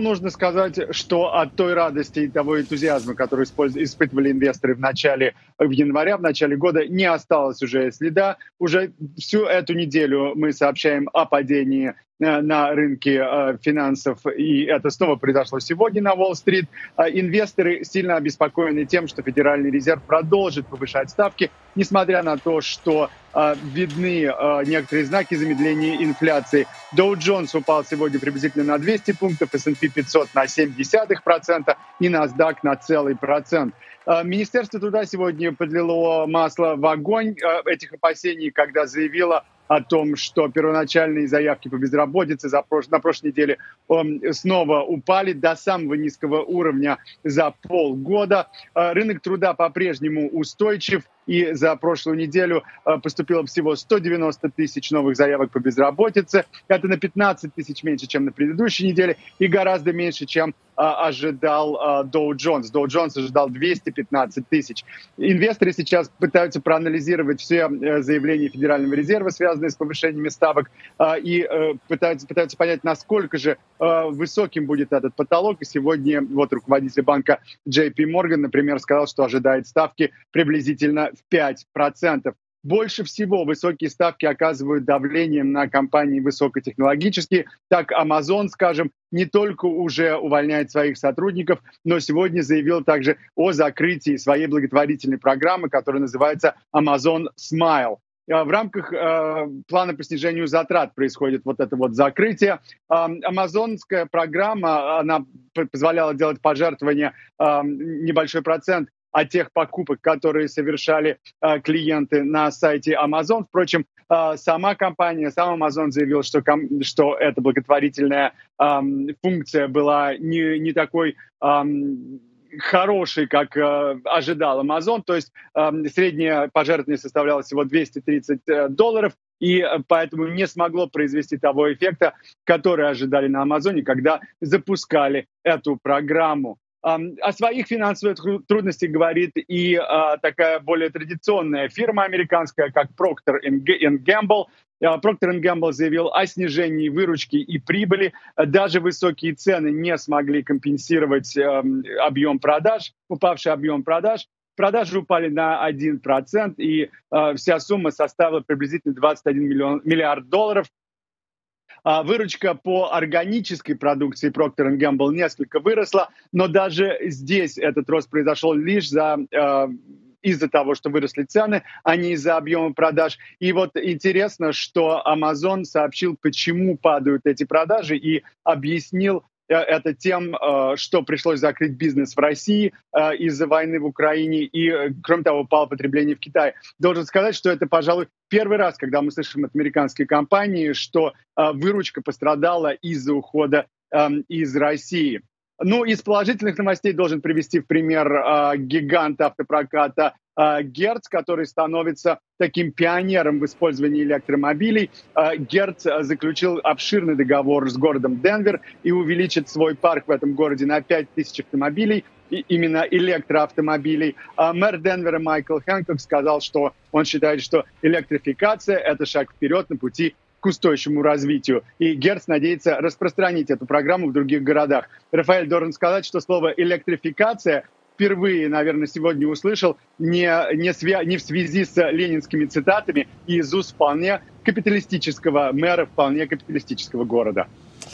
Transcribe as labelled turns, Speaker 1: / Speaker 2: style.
Speaker 1: нужно сказать, что от той радости и того энтузиазма, который испытывали инвесторы в начале в января, в начале года, не осталось уже следа. Уже всю эту неделю мы сообщаем о падении на рынке э, финансов, и это снова произошло сегодня на Уолл-стрит. Э, инвесторы сильно обеспокоены тем, что Федеральный резерв продолжит повышать ставки, несмотря на то, что видны некоторые знаки замедления инфляции. Доу Джонс упал сегодня приблизительно на 200 пунктов, S&P 500 на 0,7% и NASDAQ на целый процент. Министерство труда сегодня подлило масло в огонь этих опасений, когда заявило о том, что первоначальные заявки по безработице за прош... на прошлой неделе э, снова упали до самого низкого уровня за полгода. Э, рынок труда по-прежнему устойчив и за прошлую неделю э, поступило всего 190 тысяч новых заявок по безработице. Это на 15 тысяч меньше, чем на предыдущей неделе, и гораздо меньше, чем ожидал Доу Джонс. Доу Джонс ожидал 215 тысяч. Инвесторы сейчас пытаются проанализировать все э, заявления Федерального резерва, связанные с повышениями ставок, и пытаются, пытаются понять, насколько же высоким будет этот потолок. И сегодня вот руководитель банка JP Morgan, например, сказал, что ожидает ставки приблизительно в 5%. Больше всего высокие ставки оказывают давление на компании высокотехнологические. Так Amazon, скажем, не только уже увольняет своих сотрудников, но сегодня заявил также о закрытии своей благотворительной программы, которая называется Amazon Smile. А, в рамках э, плана по снижению затрат происходит вот это вот закрытие. Э, амазонская программа, она позволяла делать пожертвования, э, небольшой процент о тех покупок, которые совершали э, клиенты на сайте Amazon. Впрочем, э, сама компания, сам Amazon заявил, что, что эта благотворительная функция была не, не такой хороший, как э, ожидал Amazon. То есть э, среднее пожертвование составляло всего 230 э, долларов, и э, поэтому не смогло произвести того эффекта, который ожидали на Амазоне, когда запускали эту программу. О своих финансовых трудностях говорит и а, такая более традиционная фирма американская, как Procter Gamble. А, Procter Gamble заявил о снижении выручки и прибыли. Даже высокие цены не смогли компенсировать объем продаж, упавший объем продаж. Продажи упали на 1%, и э, вся сумма составила приблизительно 21 миллион, миллиард долларов. А выручка по органической продукции Procter Gamble несколько выросла, но даже здесь этот рост произошел лишь за э, из-за того, что выросли цены, а не из-за объема продаж. И вот интересно, что Amazon сообщил, почему падают эти продажи и объяснил это тем, э, что пришлось закрыть бизнес в России э, из-за войны в Украине и, кроме того, упало потребление в Китае. Должен сказать, что это, пожалуй, первый раз, когда мы слышим от американской компании, что выручка пострадала из-за ухода эм, из России. Ну, из положительных новостей должен привести в пример э, гигант автопроката э, Герц, который становится таким пионером в использовании электромобилей. Э, Герц заключил обширный договор с городом Денвер и увеличит свой парк в этом городе на 5000 автомобилей и именно электроавтомобилей. А мэр Денвера Майкл Хэнкок сказал, что он считает, что электрификация – это шаг вперед на пути к устойчивому развитию. И Герц надеется распространить эту программу в других городах. Рафаэль должен сказать, что слово «электрификация» впервые, наверное, сегодня услышал не, не, свя- не в связи с ленинскими цитатами и из уст вполне капиталистического мэра, вполне капиталистического города.